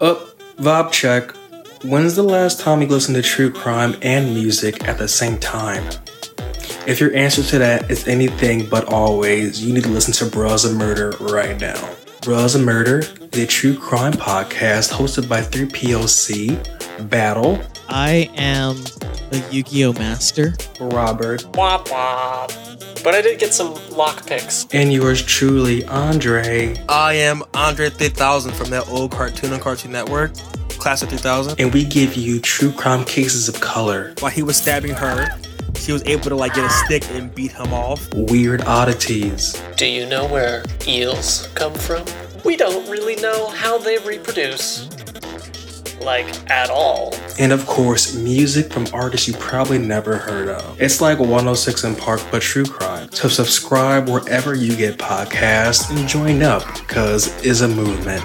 Up, vibe check. When's the last time you listened to true crime and music at the same time? If your answer to that is anything but always, you need to listen to Bros of Murder right now. Bros of Murder is a true crime podcast hosted by 3POC, Battle, I am the Yu-Gi-Oh master. Robert, Womp womp. But I did get some lock picks. and yours truly, Andre. I am Andre 3000 from that old cartoon on Cartoon Network, Class of 3000. And we give you true crime cases of color, While he was stabbing her, she was able to like get a stick and beat him off. weird oddities, Do you know where eels come from? We don't really know how they reproduce. Like, at all. and of course, music from artists you probably never heard of. It's like 106 & Park, but true crime. So subscribe wherever you get podcasts and join up, because it's a movement.